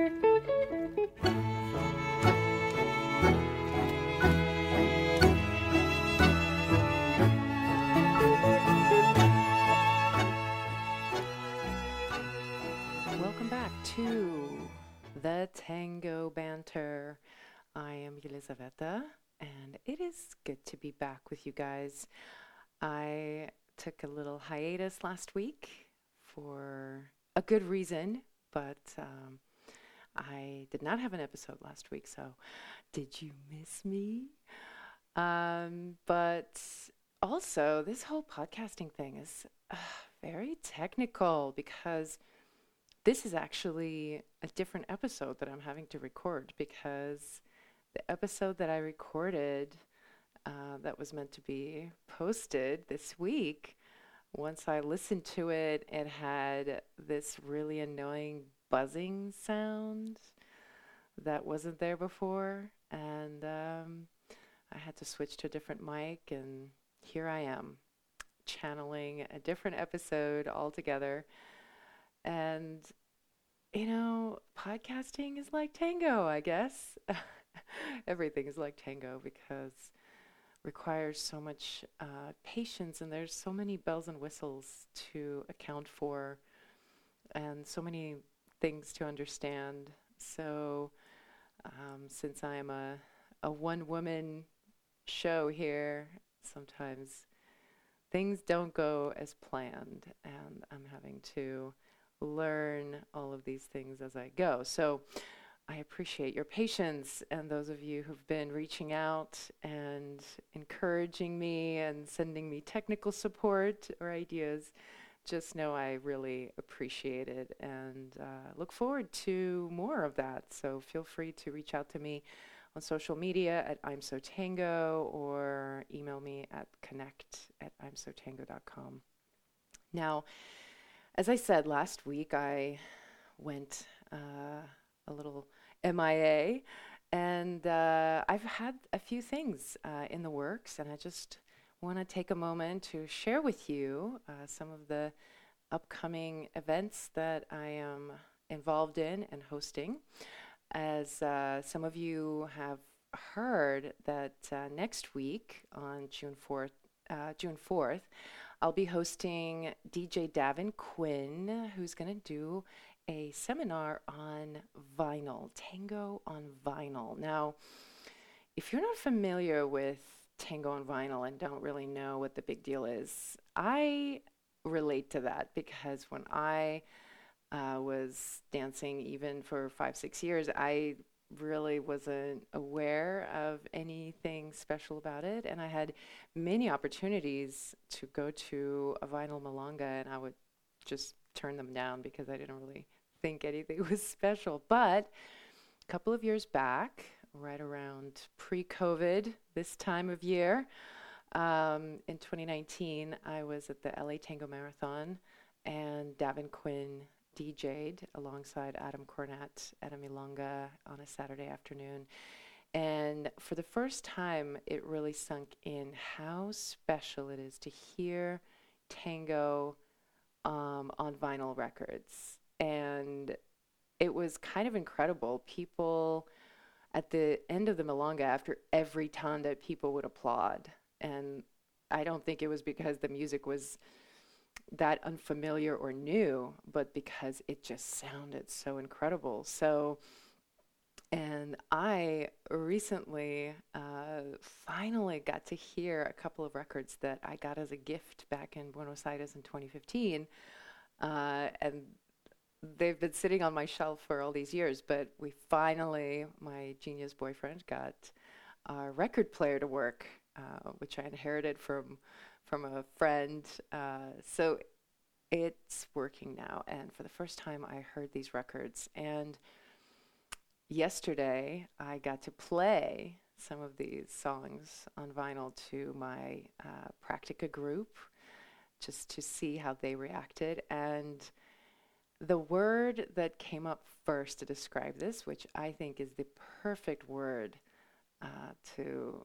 Welcome back to the Tango Banter. I am Elizaveta, and it is good to be back with you guys. I took a little hiatus last week for a good reason, but um, I did not have an episode last week, so did you miss me? Um, but also, this whole podcasting thing is uh, very technical because this is actually a different episode that I'm having to record because the episode that I recorded uh, that was meant to be posted this week, once I listened to it, it had this really annoying buzzing sound that wasn't there before. And um, I had to switch to a different mic, and here I am channeling a different episode altogether. And, you know, podcasting is like tango, I guess. Everything is like tango because requires so much uh, patience and there's so many bells and whistles to account for and so many things to understand. So, um, since I'm a, a one woman show here, sometimes things don't go as planned, and I'm having to learn all of these things as I go. So, I appreciate your patience and those of you who've been reaching out and encouraging me and sending me technical support or ideas. Just know I really appreciate it and uh, look forward to more of that. So feel free to reach out to me on social media at I'm So Tango or email me at connect at imsotango.com. Now, as I said last week, I went uh, a little MIA. And uh, I've had a few things uh, in the works, and I just want to take a moment to share with you uh, some of the upcoming events that I am involved in and hosting. As uh, some of you have heard that uh, next week on June 4th, uh, June 4th, I'll be hosting DJ Davin Quinn, who's going to do a seminar on vinyl, tango on vinyl. Now, if you're not familiar with tango on vinyl and don't really know what the big deal is, I relate to that because when I uh, was dancing, even for five, six years, I really wasn't aware of anything special about it. And I had many opportunities to go to a vinyl milonga, and I would just turn them down because I didn't really think anything was special. But a couple of years back, right around pre COVID, this time of year, um, in 2019, I was at the LA Tango Marathon and Davin Quinn DJ'd alongside Adam Cornett at a Milonga on a Saturday afternoon. And for the first time, it really sunk in how special it is to hear tango um, on vinyl records and it was kind of incredible. People at the end of the milonga, after every tanda, people would applaud, and I don't think it was because the music was that unfamiliar or new, but because it just sounded so incredible. So, and I recently uh, finally got to hear a couple of records that I got as a gift back in Buenos Aires in 2015. Uh, and they've been sitting on my shelf for all these years, but we finally, my genius boyfriend, got a record player to work, uh, which I inherited from from a friend. Uh, so it's working now, and for the first time, I heard these records. And yesterday, I got to play some of these songs on vinyl to my uh, Practica group, just to see how they reacted and the word that came up first to describe this, which I think is the perfect word uh, to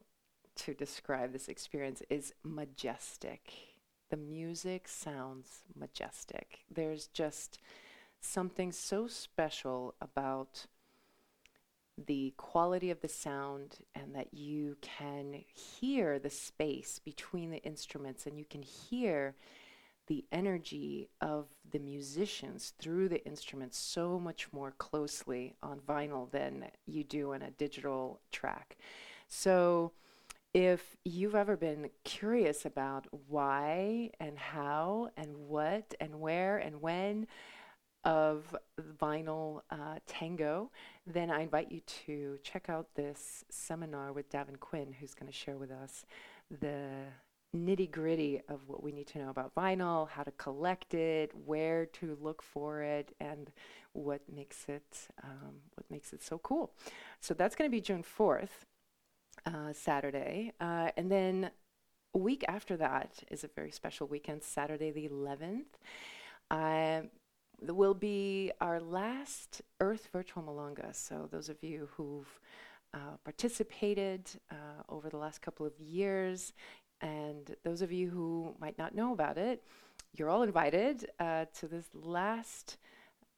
to describe this experience, is majestic. The music sounds majestic. There's just something so special about the quality of the sound and that you can hear the space between the instruments and you can hear the energy of the musicians through the instruments so much more closely on vinyl than you do in a digital track. So, if you've ever been curious about why and how and what and where and when of vinyl uh, tango, then I invite you to check out this seminar with Davin Quinn, who's going to share with us the nitty gritty of what we need to know about vinyl, how to collect it, where to look for it, and what makes it um, what makes it so cool. So that's going to be June fourth, uh, Saturday, uh, and then a week after that is a very special weekend, Saturday the eleventh. Uh, will be our last Earth Virtual Milonga. So those of you who've uh, participated uh, over the last couple of years, and those of you who might not know about it, you're all invited uh, to this last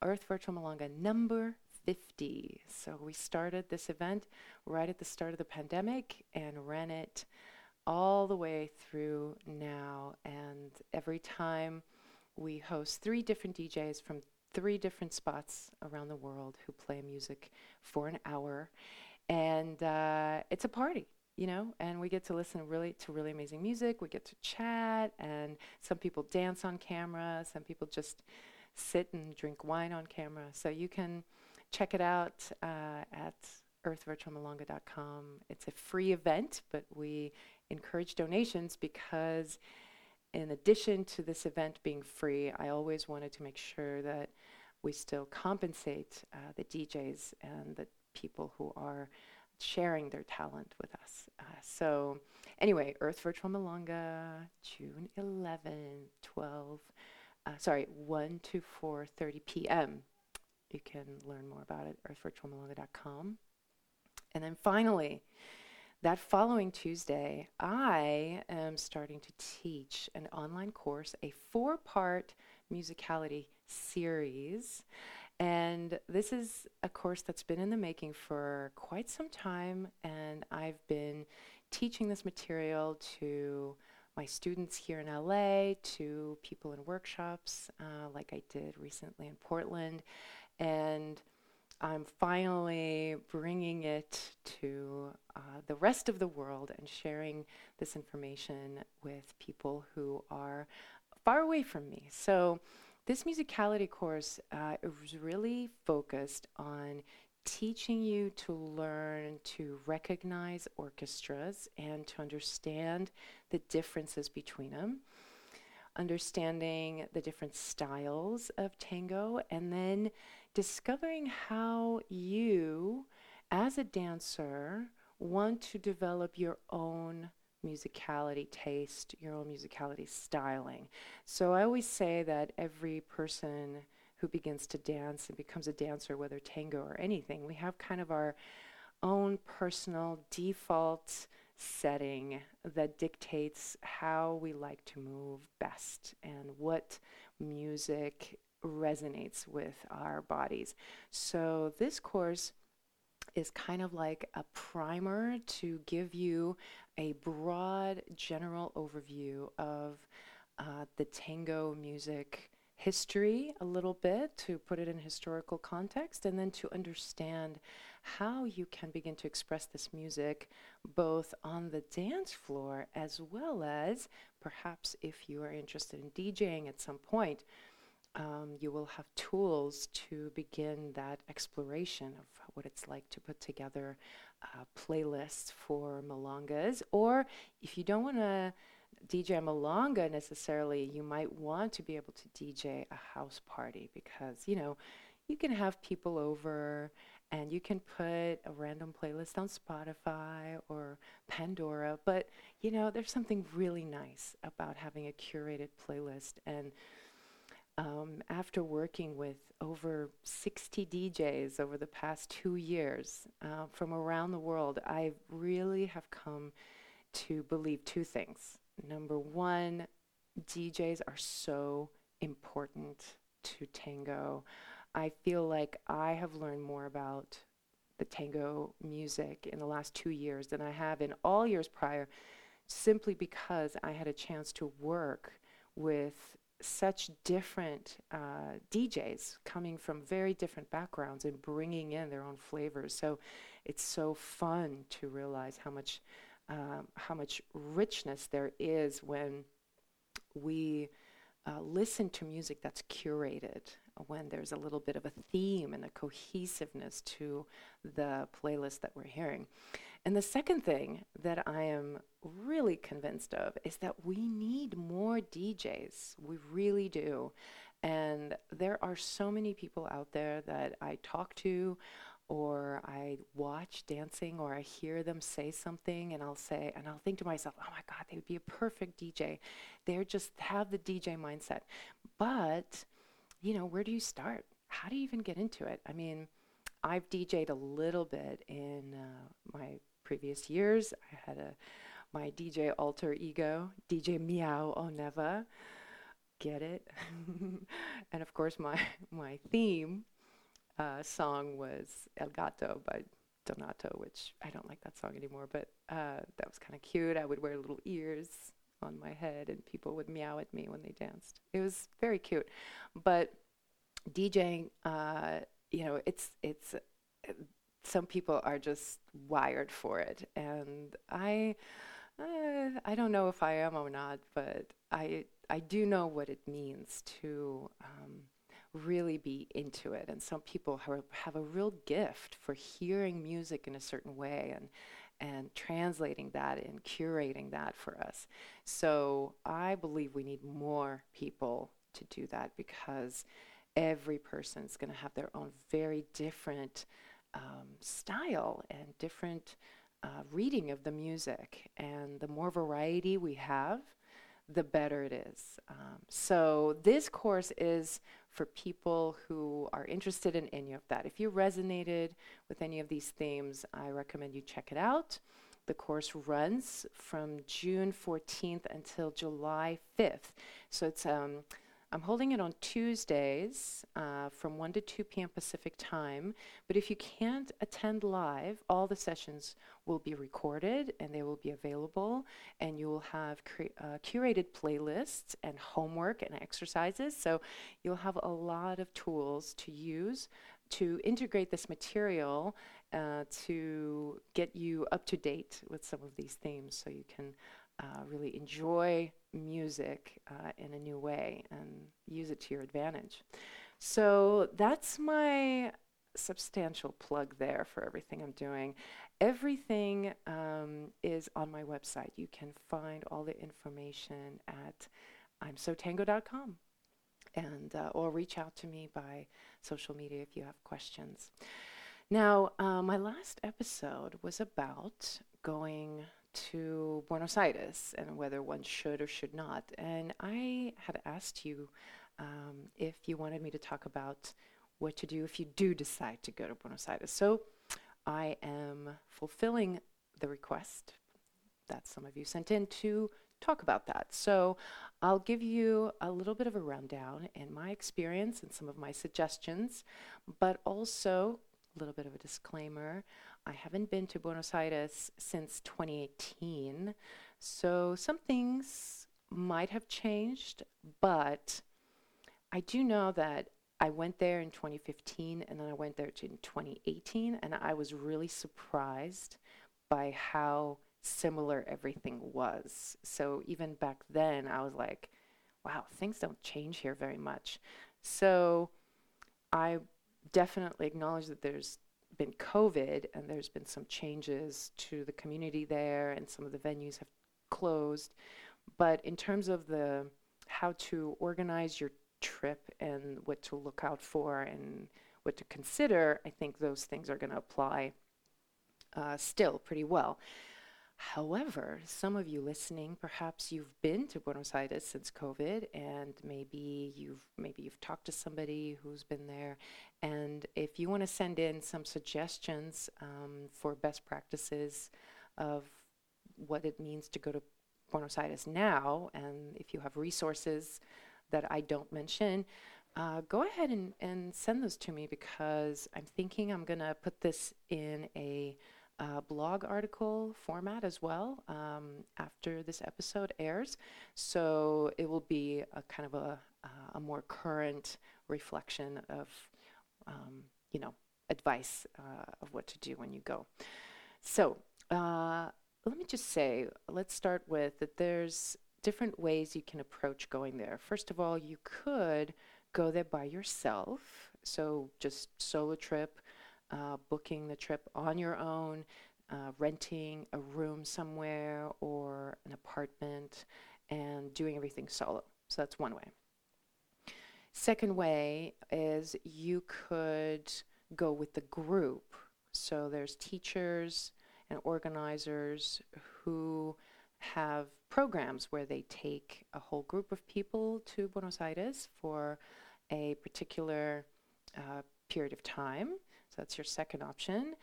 Earth Virtual Milonga number 50. So we started this event right at the start of the pandemic and ran it all the way through now. And every time we host three different DJs from three different spots around the world who play music for an hour. And uh, it's a party you know, and we get to listen really to really amazing music. We get to chat, and some people dance on camera. Some people just sit and drink wine on camera. So you can check it out uh, at earthvirtualmilonga.com. It's a free event, but we encourage donations because, in addition to this event being free, I always wanted to make sure that we still compensate uh, the DJs and the people who are sharing their talent with us. Uh, so, anyway, Earth Virtual Milonga, June 11, 12, uh, sorry, 1 to 4.30 p.m. You can learn more about it, earthvirtualmilonga.com. And then finally, that following Tuesday, I am starting to teach an online course, a four part musicality series and this is a course that's been in the making for quite some time, and I've been teaching this material to my students here in LA, to people in workshops, uh, like I did recently in Portland, and I'm finally bringing it to uh, the rest of the world and sharing this information with people who are far away from me. So this musicality course uh, is really focused on teaching you to learn to recognize orchestras and to understand the differences between them, understanding the different styles of tango, and then discovering how you, as a dancer, want to develop your own musicality taste, your own musicality styling. So I always say that every person who begins to dance and becomes a dancer, whether tango or anything, we have kind of our own personal default setting that dictates how we like to move best and what music resonates with our bodies. So this course is kind of like a primer to give you a broad general overview of uh, the tango music history a little bit to put it in historical context and then to understand how you can begin to express this music both on the dance floor as well as perhaps if you are interested in DJing at some point um, you will have tools to begin that exploration of what it's like to put together playlists for milongas. Or if you don't want to DJ a milonga necessarily, you might want to be able to DJ a house party because, you know, you can have people over and you can put a random playlist on Spotify or Pandora. But, you know, there's something really nice about having a curated playlist and um, after working with over 60 DJs over the past two years uh, from around the world, I really have come to believe two things. Number one, DJs are so important to tango. I feel like I have learned more about the tango music in the last two years than I have in all years prior, simply because I had a chance to work with such different uh, DJs coming from very different backgrounds and bringing in their own flavors. So it's so fun to realize how much um, how much richness there is when we uh, listen to music that's curated when there's a little bit of a theme and a cohesiveness to the playlist that we're hearing. And the second thing that I am really convinced of is that we need more DJs. We really do. And there are so many people out there that I talk to or I watch dancing or I hear them say something and I'll say, and I'll think to myself, oh my God, they would be a perfect DJ. They're just have the DJ mindset. But, you know, where do you start? How do you even get into it? I mean, I've DJed a little bit in uh, my previous years. I had a my DJ alter ego, DJ Meow Oneva. Get it? and of course, my my theme uh, song was El Gato by Donato, which I don't like that song anymore, but uh, that was kind of cute. I would wear little ears on my head, and people would meow at me when they danced. It was very cute. But DJing, uh, you know, it's it's some people are just wired for it, and I. Uh, I don't know if I am or not, but I I do know what it means to um, really be into it. And some people have, have a real gift for hearing music in a certain way and and translating that and curating that for us. So I believe we need more people to do that because every person's going to have their own very different um, style and different uh, reading of the music. And the more variety we have, the better it is. Um, so this course is for people who are interested in any of that. If you resonated with any of these themes, I recommend you check it out. The course runs from June 14th until July 5th. So it's um, I'm holding it on Tuesdays uh, from 1 to 2 p.m. Pacific time. But if you can't attend live, all the sessions will be recorded and they will be available. And you will have cre- uh, curated playlists and homework and exercises. So you'll have a lot of tools to use to integrate this material uh, to get you up to date with some of these themes so you can uh, really enjoy music uh, in a new way and use it to your advantage. So that's my substantial plug there for everything I'm doing. Everything um, is on my website. You can find all the information at imsotango.com and uh, or reach out to me by social media if you have questions. Now, uh, my last episode was about going to Buenos Aires and whether one should or should not. And I had asked you um, if you wanted me to talk about what to do if you do decide to go to Buenos Aires. So I am fulfilling the request that some of you sent in to talk about that. So I'll give you a little bit of a rundown in my experience and some of my suggestions, but also a little bit of a disclaimer. I haven't been to Buenos Aires since 2018, so some things might have changed, but I do know that I went there in 2015 and then I went there in 2018, and I was really surprised by how similar everything was. So even back then, I was like, wow, things don't change here very much. So I definitely acknowledge that there's been COVID and there's been some changes to the community there and some of the venues have closed. But in terms of the how to organize your trip and what to look out for and what to consider, I think those things are going to apply uh, still pretty well. However, some of you listening, perhaps you've been to Buenos Aires since COVID, and maybe you've maybe you've talked to somebody who's been there. And if you want to send in some suggestions um, for best practices of what it means to go to Buenos Aires now, and if you have resources that I don't mention, uh, go ahead and, and send those to me because I'm thinking I'm to put this in a uh, blog article format as well um, after this episode airs. So it will be a kind of a, uh, a more current reflection of, um, you know, advice uh, of what to do when you go. So uh, let me just say, let's start with that there's different ways you can approach going there. First of all, you could go there by yourself. So just solo trip, uh, booking the trip on your own, uh, renting a room somewhere or an apartment, and doing everything solo. So that's one way. Second way is you could go with the group. So there's teachers and organizers who have programs where they take a whole group of people to Buenos Aires for a particular uh, period of time. That's your second option.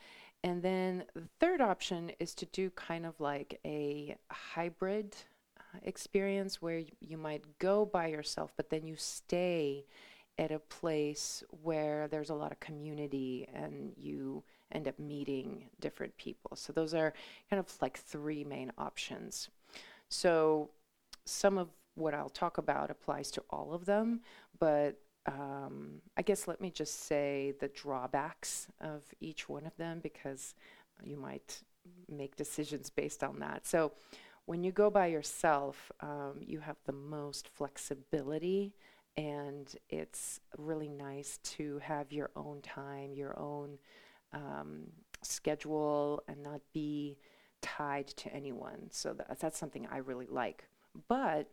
And then the third option is to do kind of like a hybrid uh, experience where y- you might go by yourself, but then you stay at a place where there's a lot of community and you end up meeting different people. So those are kind of like three main options. So some of what I'll talk about applies to all of them, but um, I guess let me just say the drawbacks of each one of them because you might make decisions based on that. So when you go by yourself, um, you have the most flexibility and it's really nice to have your own time, your own um, schedule, and not be tied to anyone. So that, that's something I really like. But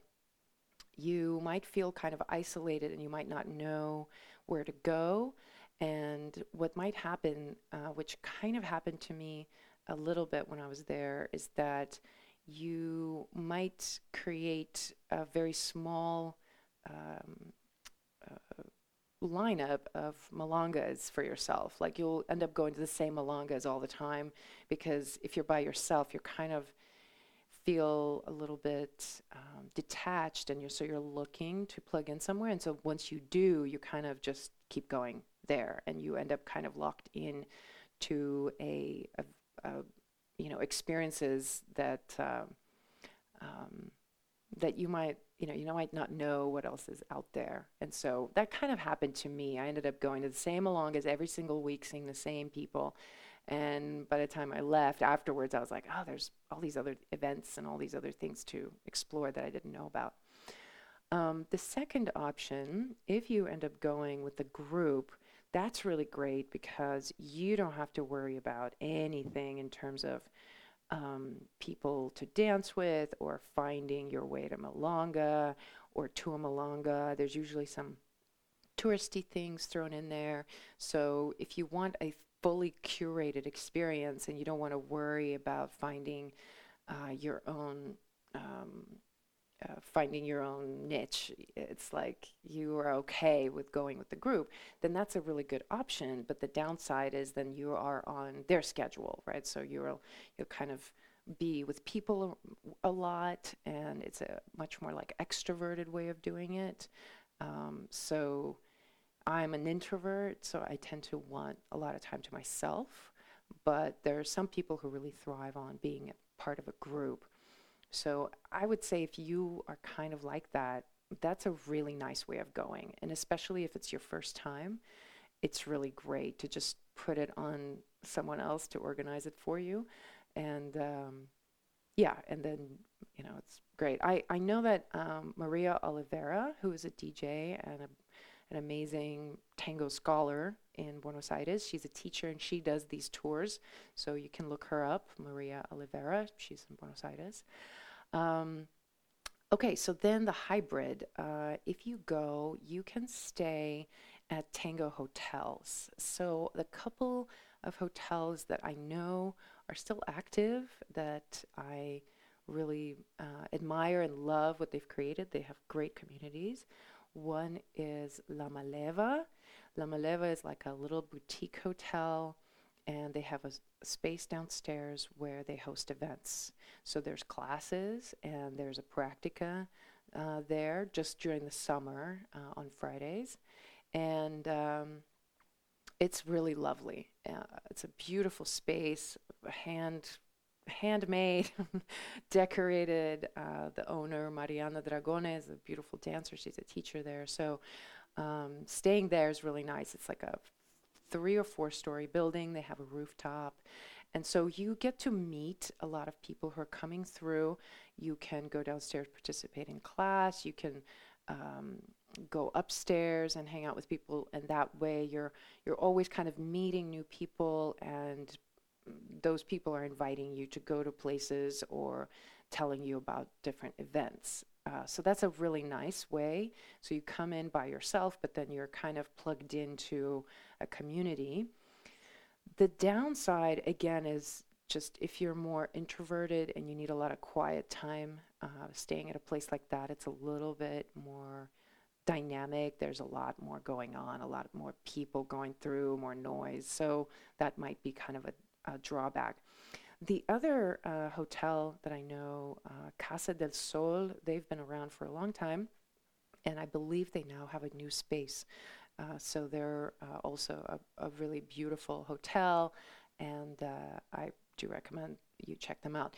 you might feel kind of isolated and you might not know where to go. And what might happen, uh, which kind of happened to me a little bit when I was there, is that you might create a very small um, uh, lineup of milongas for yourself. Like you'll end up going to the same milongas all the time because if you're by yourself, you're kind of feel a little bit um, detached and you're so you're looking to plug in somewhere. And so once you do you kind of just keep going there and you end up kind of locked in to a, a, a you know experiences that uh, um, that you might you know you might not know what else is out there. And so that kind of happened to me. I ended up going to the same milongas every single week seeing the same people and by the time i left afterwards i was like oh there's all these other events and all these other things to explore that i didn't know about um, the second option if you end up going with the group that's really great because you don't have to worry about anything in terms of um, people to dance with or finding your way to Milonga or to a Milonga. There's usually some touristy things thrown in there. So if you want a fully curated experience and you don't want to worry about finding uh, your own um, uh, finding your own niche, it's like you are okay with going with the group, then that's a really good option. But the downside is then you are on their schedule, right? So you'll you'll kind of be with people a, lot, and it's a much more like extroverted way of doing it. Um, so I'm an introvert, so I tend to want a lot of time to myself. But there are some people who really thrive on being a part of a group. So I would say if you are kind of like that, that's a really nice way of going. And especially if it's your first time, it's really great to just put it on someone else to organize it for you. And um, yeah, and then, you know, it's great. I, I know that um, Maria Oliveira, who is a DJ and a, an amazing tango scholar in Buenos Aires, she's a teacher and she does these tours. So you can look her up, Maria Oliveira. She's in Buenos Aires. Um, okay, so then the hybrid. Uh, if you go, you can stay at Tango hotels. So the couple of hotels that I know are still active, that I really uh, admire and love what they've created. They have great communities. One is La Maleva. La Maleva is like a little boutique hotel and they have a, s- space downstairs where they host events. So there's classes and there's a practica uh, there just during the summer uh, on Fridays. and um, it's really lovely. Uh, it's a beautiful space, a hand handmade, decorated. Uh, the owner, Mariana Dragone, is a beautiful dancer. She's a teacher there. So um, staying there is really nice. It's like a three or four story building. They have a rooftop. And so you get to meet a lot of people who are coming through. You can go downstairs, participate in class. You can um, go upstairs and hang out with people, and that way you're you're always kind of meeting new people, and those people are inviting you to go to places or telling you about different events. Uh, so that's a really nice way. So you come in by yourself, but then you're kind of plugged into a community. The downside, again, is just if you're more introverted and you need a lot of quiet time, uh, staying at a place like that, it's a little bit more dynamic. There's a lot more going on, a lot more people going through, more noise. So that might be kind of a, drawback. The other uh, hotel that I know, uh, Casa del Sol, they've been around for a long time, and I believe they now have a new space. Uh, so they're uh, also a, a, really beautiful hotel, and uh, I do recommend you check them out.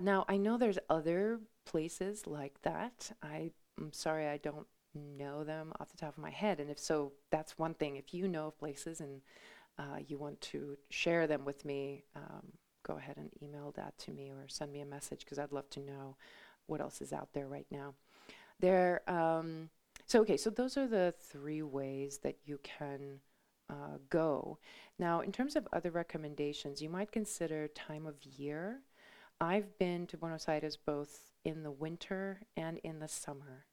Now, I know there's other places like that. I, I'm sorry, I don't know them off the top of my head. And if so, that's one thing. If you know of places and you want to share them with me, um, go ahead and email that to me or send me a message because I'd love to know what else is out there right now. There, um, so okay, so those are the three ways that you can uh, go. Now, in terms of other recommendations, you might consider time of year. I've been to Buenos Aires both in the winter and in the summer,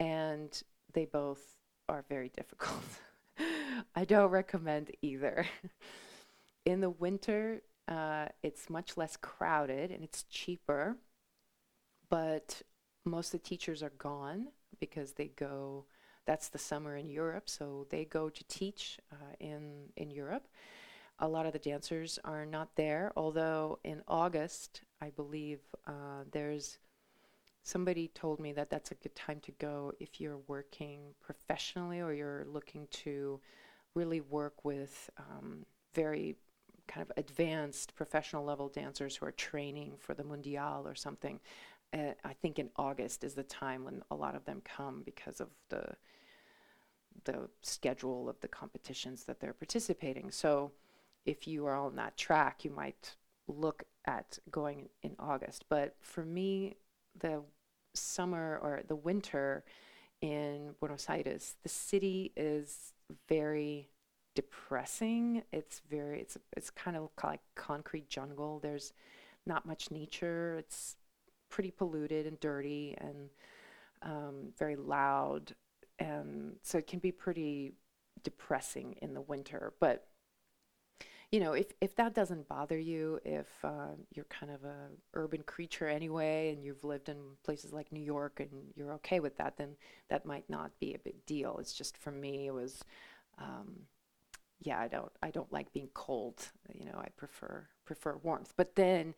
and they both are very difficult. I don't recommend either. in the winter, uh, it's much less crowded and it's cheaper, but most of the teachers are gone because they go. That's the summer in Europe, so they go to teach uh, in in Europe. A lot of the dancers are not there, although in August, I believe uh, there's somebody told me that that's a good time to go if you're working professionally or you're looking to really work with um, very kind of advanced professional level dancers who are training for the Mundial or something. Uh, I think in August is the time when a lot of them come because of the the schedule of the competitions that they're participating. So if you are on that track, you might look at going in August. But for me, the summer or the winter in Buenos Aires, the city is very depressing. It's very it's it's kind of like concrete jungle. There's not much nature. It's pretty polluted and dirty and um, very loud, and so it can be pretty depressing in the winter. But you know, if if that doesn't bother you, if uh, you're kind of a urban creature anyway, and you've lived in places like New York and you're okay with that, then that might not be a big deal. It's just for me, it was. Um, yeah, I don't I don't like being cold. You know, I prefer prefer warmth. But then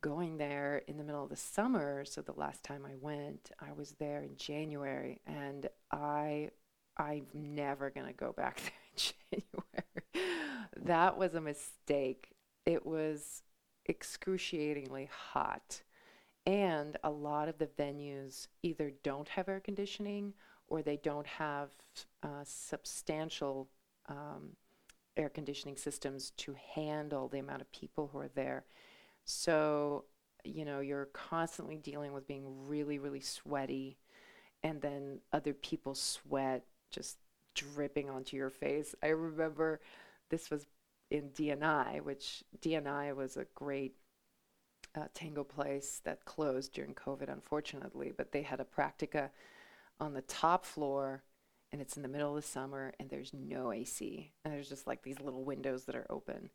going there in the middle of the summer, so the last time I went, I was there in January and I I'm never going to go back there in January. That was a mistake. It was excruciatingly hot. And a lot of the venues either don't have air conditioning or they don't have uh, substantial um, air conditioning systems to handle the amount of people who are there. So, you know, you're constantly dealing with being really, really sweaty, and then other people's sweat just dripping onto your face. I remember this was in DNI, which DNI was a great uh, tango place that closed during COVID, unfortunately, but they had a practica on the top floor and it's in the middle of the summer and there's no AC and there's just like these little windows that are open.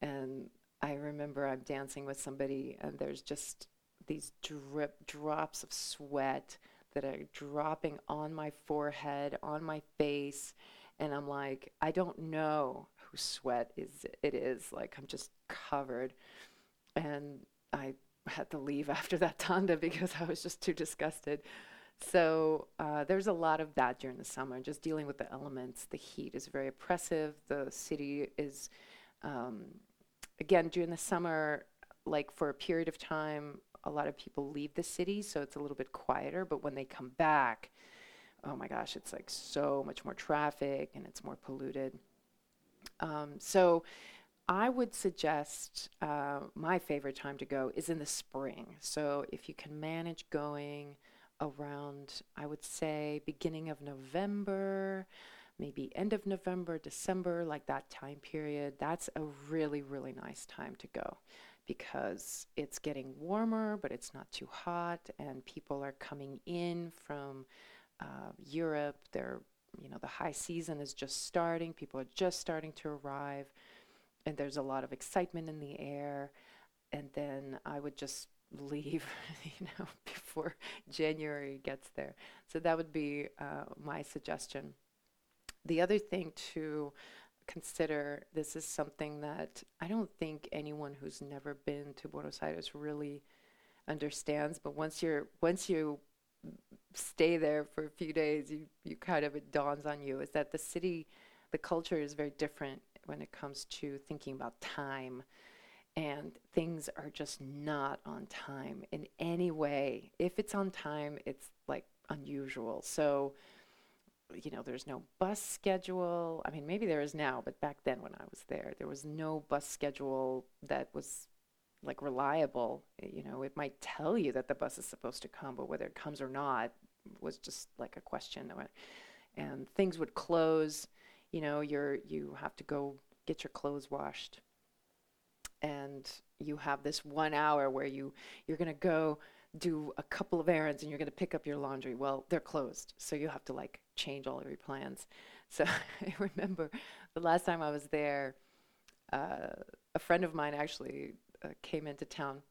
And I remember I'm dancing with somebody and there's just these drip drops of sweat that are dropping on my forehead, on my face, and I'm like, I don't know sweat is it is. Like I'm just covered. And I had to leave after that tanda because I was just too disgusted. so uh, there's a lot of that during the summer, just dealing with the elements. The heat is very oppressive. The city is, um, again, during the summer, like for a period of time, a lot of people leave the city, so it's a little bit quieter. But when they come back, oh my gosh, it's like so much more traffic and it's more polluted. Um, so I would suggest uh, my favorite time to go is in the spring. So if you can manage going around, I would say, beginning of November, maybe end of November, December, like that time period, that's a really, really nice time to go because it's getting warmer, but it's not too hot, and people are coming in from uh, Europe. They're, you know, the high season is just starting. People are just starting to arrive, and there's a lot of excitement in the air. And then I would just leave, you know, before January gets there. So that would be uh, my suggestion. The other thing to consider this is something that I don't think anyone who's never been to Buenos Aires really understands. But once you're once you stay there for a few days, you you kind of it dawns on you is that the city, the culture is very different when it comes to thinking about time. And things are just not on time in any way. If it's on time, it's like unusual. So, you know, there's no bus schedule. I mean, maybe there is now, but back then when I was there, there was no bus schedule that was like reliable. You know, it might tell you that the bus is supposed to come, but whether it comes or not was just like a question. And things would close. You know, you're you have to go get your clothes washed, and you have this one hour where you you're gonna go do a couple of errands and you're to pick up your laundry. Well, they're closed, so you have to like change all of your plans. So I remember the last time I was there, uh, a friend of mine actually uh, came into town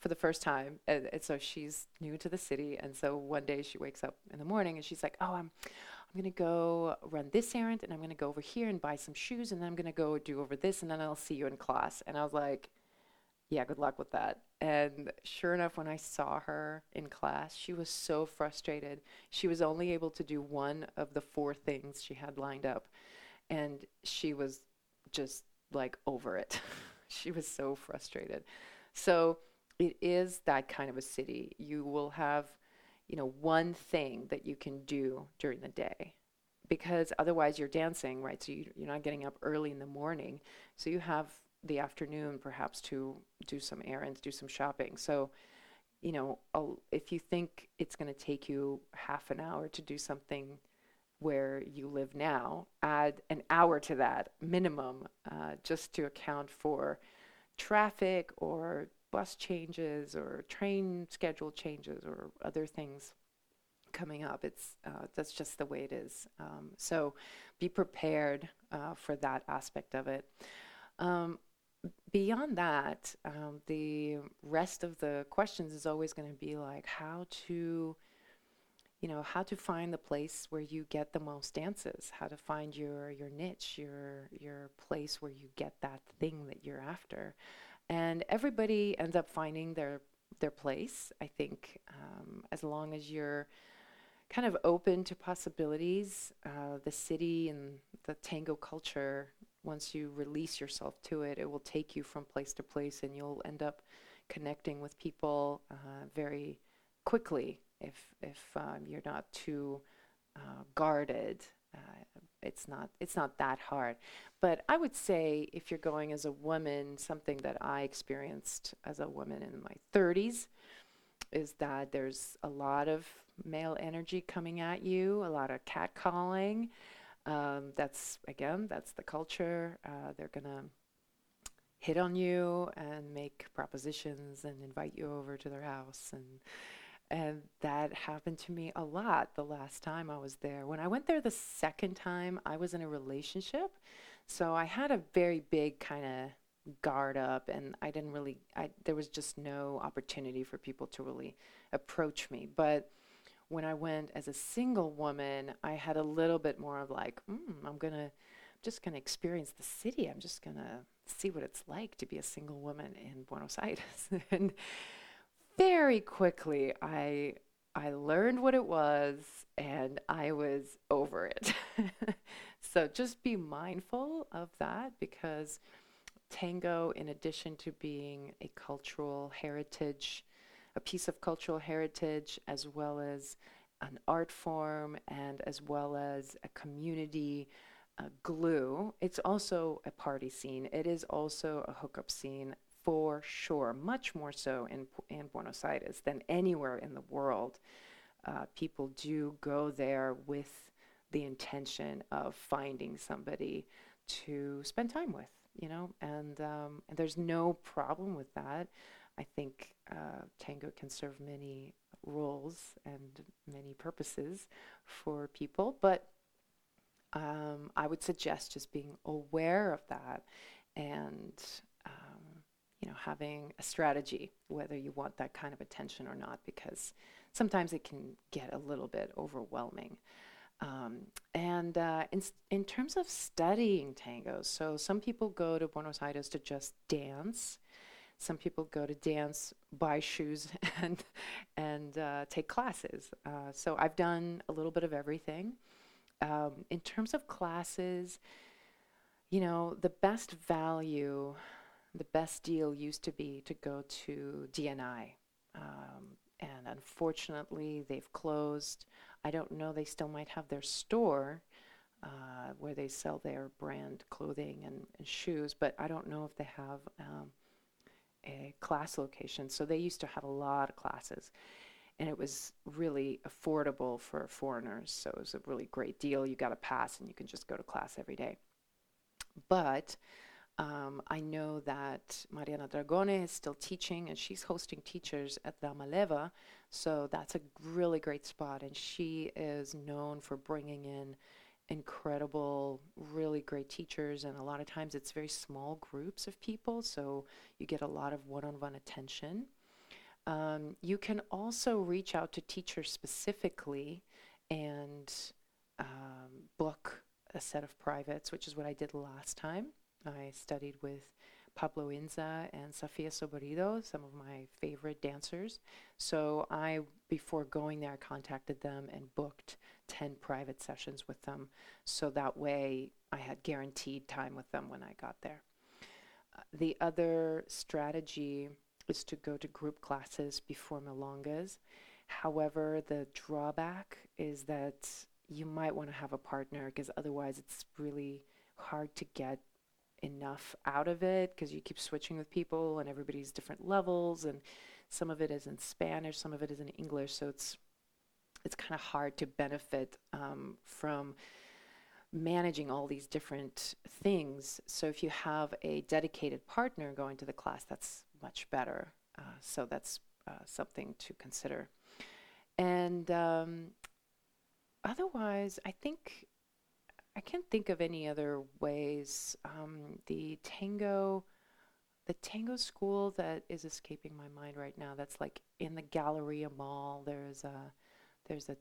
for the first time, and, and, so she's new to the city. And so one day she wakes up in the morning and she's like, "Oh, I'm." I'm gonna go run this errand, and I'm gonna go over here and buy some shoes, and then I'm gonna go do over this, and then I'll see you in class. And I was like, yeah, good luck with that. And sure enough, when I saw her in class, she was so frustrated. She was only able to do one of the four things she had lined up. And she was just like over it. she was so frustrated. So it is that kind of a city. You will have, you know, one thing that you can do during the day because otherwise you're dancing, right? So you, you're not getting up early in the morning. So you have the afternoon perhaps to do some errands, do some shopping. So, you know, if you think it's going to take you half an hour to do something where you live now, add an hour to that minimum uh, just to account for traffic or bus changes or train schedule changes or other things coming up. It's uh, that's just the way it is. Um, so be prepared uh, for that aspect of it. Um, beyond that, um, the rest of the questions is always going to be like how to, you know, how to find the place where you get the most dances, how to find your your niche, your your place where you get that thing that you're after, and everybody ends up finding their their place. I think um, as long as you're kind of open to possibilities, uh, the city and the tango culture once you release yourself to it, it will take you from place to place and you'll end up connecting with people uh, very quickly if, if um, you're not too uh, guarded. Uh, it's not it's not that hard, but I would say if you're going as a woman, something that I experienced as a woman in my 30s is that there's a lot of male energy coming at you, a lot of catcalling, um, that's again, that's the culture. Uh, they're gonna hit on you and make propositions and invite you over to their house and and that happened to me a lot the last time I was there. When I went there the second time, I was in a relationship. So I had a very big kind of guard up and I didn't really I there was just no opportunity for people to really approach me. But when I went as a single woman, I had a little bit more of like, mm, I'm gonna, just gonna experience the city. I'm just gonna see what it's like to be a single woman in Buenos Aires. and very quickly, I I learned what it was and I was over it. so just be mindful of that because tango, in addition to being a cultural heritage, a piece of cultural heritage, as well as an art form and as well as a community uh, glue, it's also a party scene. It is also a hookup scene for sure, much more so in, in Buenos Aires than anywhere in the world. Uh, people do go there with the intention of finding somebody to spend time with, you know, and, um, and there's no problem with that. I think uh, tango can serve many roles and many purposes for people, but um, I would suggest just being aware of that and you know having a strategy whether you want that kind of attention or not because sometimes it can get a little bit overwhelming. Um, and uh, in, in terms of studying tango, so some people go to Buenos Aires to just dance. Some people go to dance, buy shoes, and and uh, take classes. Uh, so I've done a little bit of everything. Um, in terms of classes, you know, the best value, the best deal used to be to go to DNI. Um, and unfortunately, they've closed. I don't know, they still might have their store uh, where they sell their brand clothing and, and, shoes, but I don't know if they have um, a class location. So they used to have a lot of classes and it was really affordable for foreigners. So it was a really great deal. You got a pass and you can just go to class every day. But um, I know that Mariana Dragone is still teaching and she's hosting teachers at the Maleva. So that's a really great spot. And she is known for bringing in incredible, really great teachers, and a lot of times it's very small groups of people, so you get a lot of one on one attention. Um, you can also reach out to teachers specifically and um, book a set of privates, which is what I did last time. I studied with Pablo Inza and Sofia Saborido, some of my favorite dancers. So I, before going there, I contacted them and booked 10 private sessions with them. So that way I had guaranteed time with them when I got there. Uh, the other strategy is to go to group classes before milongas. However, the drawback is that you might want to have a partner because otherwise it's really hard to get enough out of it because you keep switching with people and everybody's different levels and some of it is in Spanish, some of it is in English, so it's it's kind of hard to benefit um, from managing all these different things. So if you have a dedicated partner going to the class, that's much better. Uh, so that's uh, something to consider. And um, otherwise, I think I can't think of any other ways. Um, the tango, the tango school that is escaping my mind right now. That's like in the Galleria Mall. There's a there's a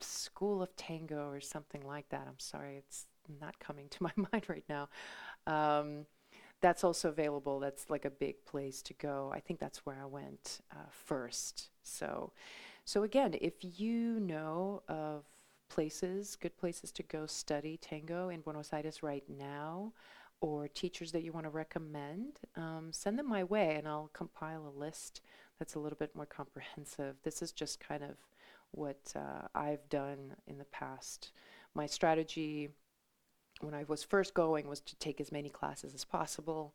school of tango or something like that. I'm sorry, it's not coming to my mind right now. Um, that's also available. That's like a big place to go. I think that's where I went uh, first. So, so again, if you know of places, good places to go study tango in Buenos Aires right now, or teachers that you want to recommend, um, send them my way and I'll compile a list that's a little bit more comprehensive. This is just kind of what uh, I've done in the past. My strategy when I was first going was to take as many classes as possible.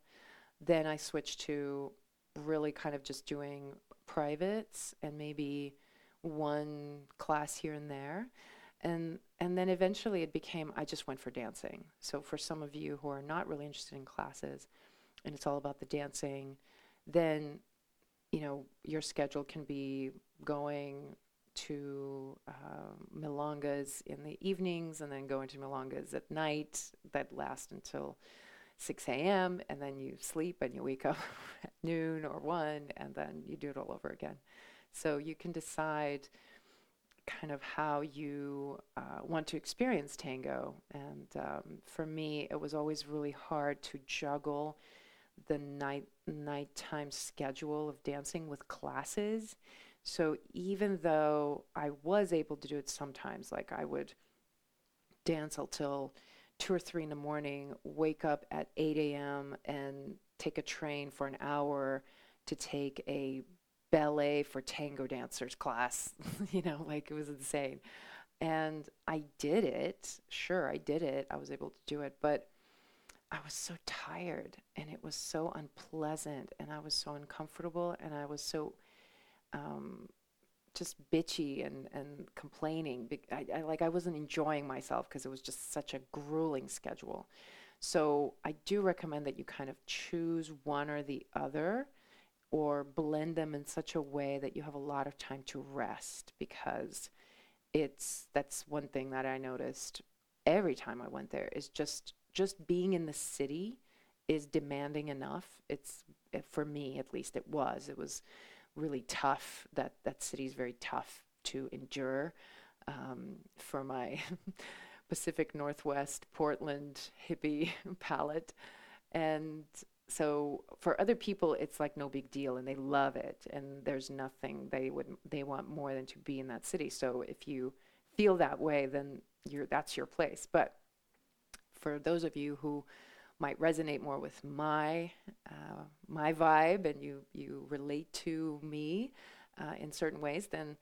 Then I switched to really kind of just doing privates and maybe one class here and there. And and then eventually it became I just went for dancing. So for some of you who are not really interested in classes and it's all about the dancing, then you know, your schedule can be going to um, milongas in the evenings and then going to milongas at night that last until 6 a.m. and then you sleep and you wake up at noon or 1 and then you do it all over again. So you can decide kind of how you uh, want to experience tango. And um, for me, it was always really hard to juggle the night nighttime schedule of dancing with classes So even though I was able to do it sometimes, like I would dance until two or three in the morning, wake up at 8 a.m., and take a train for an hour to take a ballet for tango dancers class. you know, like it was insane. And I did it. Sure, I did it. I was able to do it. But I was so tired and it was so unpleasant and I was so uncomfortable and I was so um, just bitchy and, and complaining. I, I, like I wasn't enjoying myself because it was just such a grueling schedule. So I do recommend that you kind of choose one or the other or blend them in such a way that you have a lot of time to rest because it's that's one thing that I noticed every time I went there is just just being in the city is demanding enough. It's for me at least it was. It was really tough. That that city is very tough to endure. Um, for my Pacific Northwest Portland hippie palate, and so for other people it's like no big deal and they love it and there's nothing they would they want more than to be in that city. So if you feel that way, then you're that's your place. But for those of you who might resonate more with my uh, my vibe and you you relate to me uh, in certain ways, then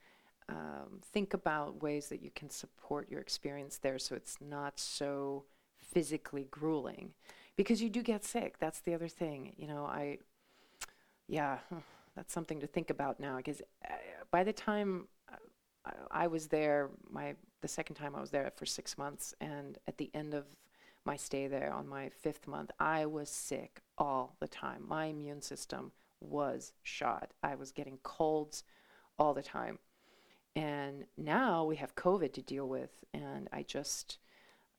um, think about ways that you can support your experience there so it's not so physically grueling because you do get sick. That's the other thing. You know, I yeah, that's something to think about now because uh, by the time uh, I, I was there, my the second time I was there for six months, and at the end of my stay there on my fifth month, I was sick all the time. My immune system was shot. I was getting colds all the time. And now we have COVID to deal with. And I just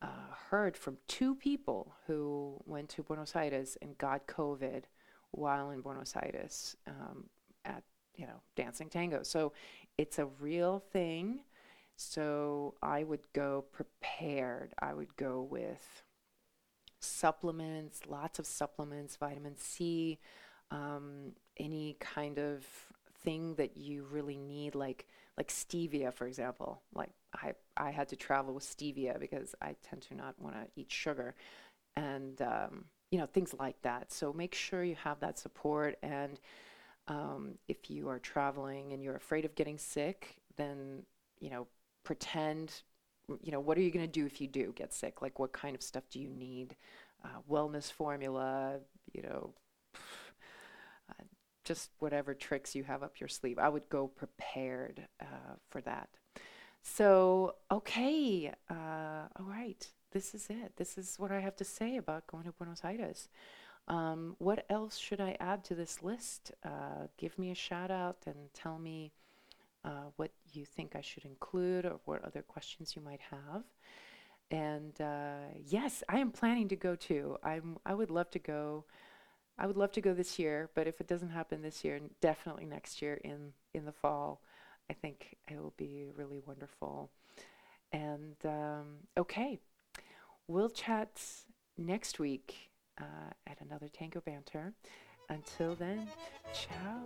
uh, heard from two people who went to Buenos Aires and got COVID while in Buenos Aires um, at, you know, dancing tango. So it's a real thing. So I would go prepared. I would go with supplements, lots of supplements, vitamin C, um, any kind of thing that you really need, like like stevia, for example. Like I I had to travel with stevia because I tend to not want to eat sugar, and um, you know things like that. So make sure you have that support. And um, if you are traveling and you're afraid of getting sick, then you know pretend you know, what are you going to do if you do get sick? Like, what kind of stuff do you need? Uh, wellness formula, you know, just whatever tricks you have up your sleeve. I would go prepared uh, for that. So, okay, uh, all right, this is it. This is what I have to say about going to Buenos Aires. Um, what else should I add to this list? Uh, give me a shout out and tell me uh, what you think I should include or what other questions you might have. And uh, yes, I am planning to go too. I'm. I would love to go. I would love to go this year, but if it doesn't happen this year, definitely next year in in the fall, I think it will be really wonderful. And um, okay, we'll chat next week uh, at another Tango Banter. Until then, ciao.